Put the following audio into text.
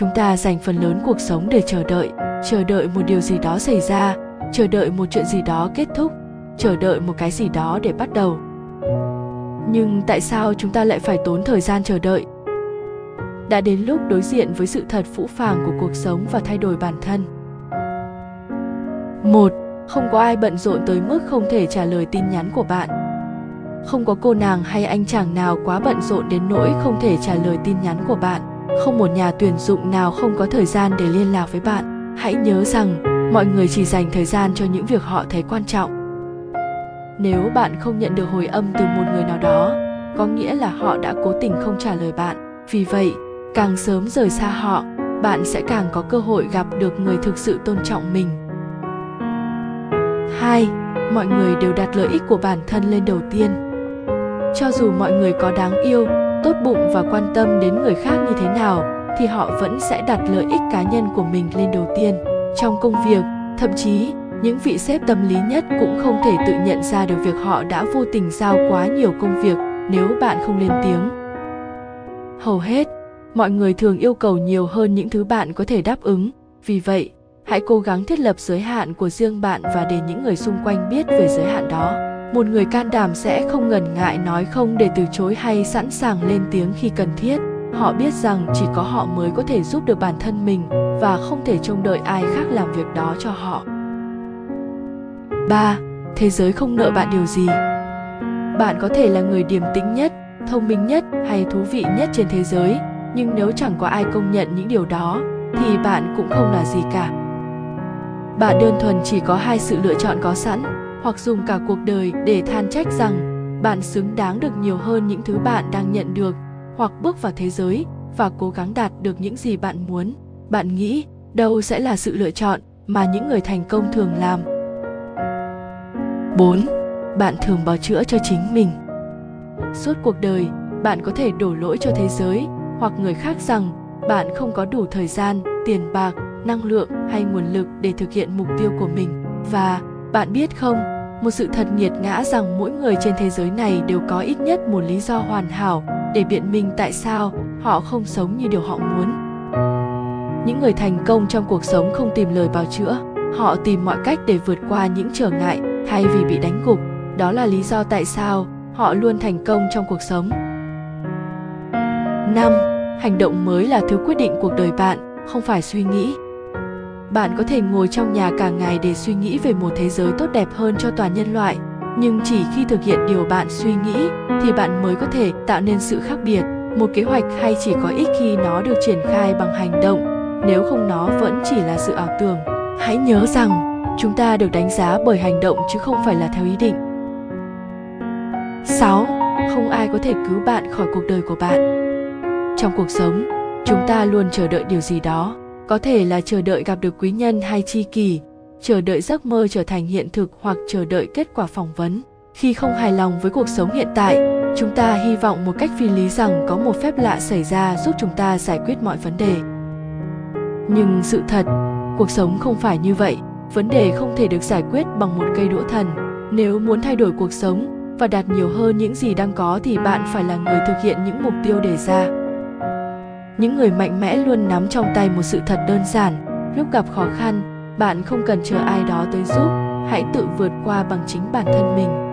chúng ta dành phần lớn cuộc sống để chờ đợi chờ đợi một điều gì đó xảy ra, chờ đợi một chuyện gì đó kết thúc, chờ đợi một cái gì đó để bắt đầu. Nhưng tại sao chúng ta lại phải tốn thời gian chờ đợi? Đã đến lúc đối diện với sự thật phũ phàng của cuộc sống và thay đổi bản thân. Một, không có ai bận rộn tới mức không thể trả lời tin nhắn của bạn. Không có cô nàng hay anh chàng nào quá bận rộn đến nỗi không thể trả lời tin nhắn của bạn không một nhà tuyển dụng nào không có thời gian để liên lạc với bạn. Hãy nhớ rằng, mọi người chỉ dành thời gian cho những việc họ thấy quan trọng. Nếu bạn không nhận được hồi âm từ một người nào đó, có nghĩa là họ đã cố tình không trả lời bạn. Vì vậy, càng sớm rời xa họ, bạn sẽ càng có cơ hội gặp được người thực sự tôn trọng mình. Hai, mọi người đều đặt lợi ích của bản thân lên đầu tiên. Cho dù mọi người có đáng yêu tốt bụng và quan tâm đến người khác như thế nào, thì họ vẫn sẽ đặt lợi ích cá nhân của mình lên đầu tiên. Trong công việc, thậm chí, những vị sếp tâm lý nhất cũng không thể tự nhận ra được việc họ đã vô tình giao quá nhiều công việc nếu bạn không lên tiếng. Hầu hết, mọi người thường yêu cầu nhiều hơn những thứ bạn có thể đáp ứng. Vì vậy, hãy cố gắng thiết lập giới hạn của riêng bạn và để những người xung quanh biết về giới hạn đó một người can đảm sẽ không ngần ngại nói không để từ chối hay sẵn sàng lên tiếng khi cần thiết họ biết rằng chỉ có họ mới có thể giúp được bản thân mình và không thể trông đợi ai khác làm việc đó cho họ 3. Thế giới không nợ bạn điều gì. Bạn có thể là người điềm tĩnh nhất, thông minh nhất hay thú vị nhất trên thế giới, nhưng nếu chẳng có ai công nhận những điều đó thì bạn cũng không là gì cả. Bạn đơn thuần chỉ có hai sự lựa chọn có sẵn, hoặc dùng cả cuộc đời để than trách rằng bạn xứng đáng được nhiều hơn những thứ bạn đang nhận được, hoặc bước vào thế giới và cố gắng đạt được những gì bạn muốn. Bạn nghĩ đâu sẽ là sự lựa chọn mà những người thành công thường làm? 4. Bạn thường bào chữa cho chính mình. Suốt cuộc đời, bạn có thể đổ lỗi cho thế giới hoặc người khác rằng bạn không có đủ thời gian, tiền bạc, năng lượng hay nguồn lực để thực hiện mục tiêu của mình và bạn biết không, một sự thật nghiệt ngã rằng mỗi người trên thế giới này đều có ít nhất một lý do hoàn hảo để biện minh tại sao họ không sống như điều họ muốn. Những người thành công trong cuộc sống không tìm lời bào chữa, họ tìm mọi cách để vượt qua những trở ngại thay vì bị đánh gục đó là lý do tại sao họ luôn thành công trong cuộc sống 5. Hành động mới là thứ quyết định cuộc đời bạn, không phải suy nghĩ. Bạn có thể ngồi trong nhà cả ngày để suy nghĩ về một thế giới tốt đẹp hơn cho toàn nhân loại, nhưng chỉ khi thực hiện điều bạn suy nghĩ thì bạn mới có thể tạo nên sự khác biệt. Một kế hoạch hay chỉ có ích khi nó được triển khai bằng hành động, nếu không nó vẫn chỉ là sự ảo tưởng. Hãy nhớ rằng chúng ta được đánh giá bởi hành động chứ không phải là theo ý định 6. Không ai có thể cứu bạn khỏi cuộc đời của bạn. Trong cuộc sống, chúng ta luôn chờ đợi điều gì đó, có thể là chờ đợi gặp được quý nhân hay tri kỷ, chờ đợi giấc mơ trở thành hiện thực hoặc chờ đợi kết quả phỏng vấn. Khi không hài lòng với cuộc sống hiện tại, chúng ta hy vọng một cách phi lý rằng có một phép lạ xảy ra giúp chúng ta giải quyết mọi vấn đề. Nhưng sự thật, cuộc sống không phải như vậy vấn đề không thể được giải quyết bằng một cây đũa thần nếu muốn thay đổi cuộc sống và đạt nhiều hơn những gì đang có thì bạn phải là người thực hiện những mục tiêu đề ra những người mạnh mẽ luôn nắm trong tay một sự thật đơn giản. Lúc gặp khó khăn, bạn không cần chờ ai đó tới giúp. Hãy tự vượt qua bằng chính bản thân mình.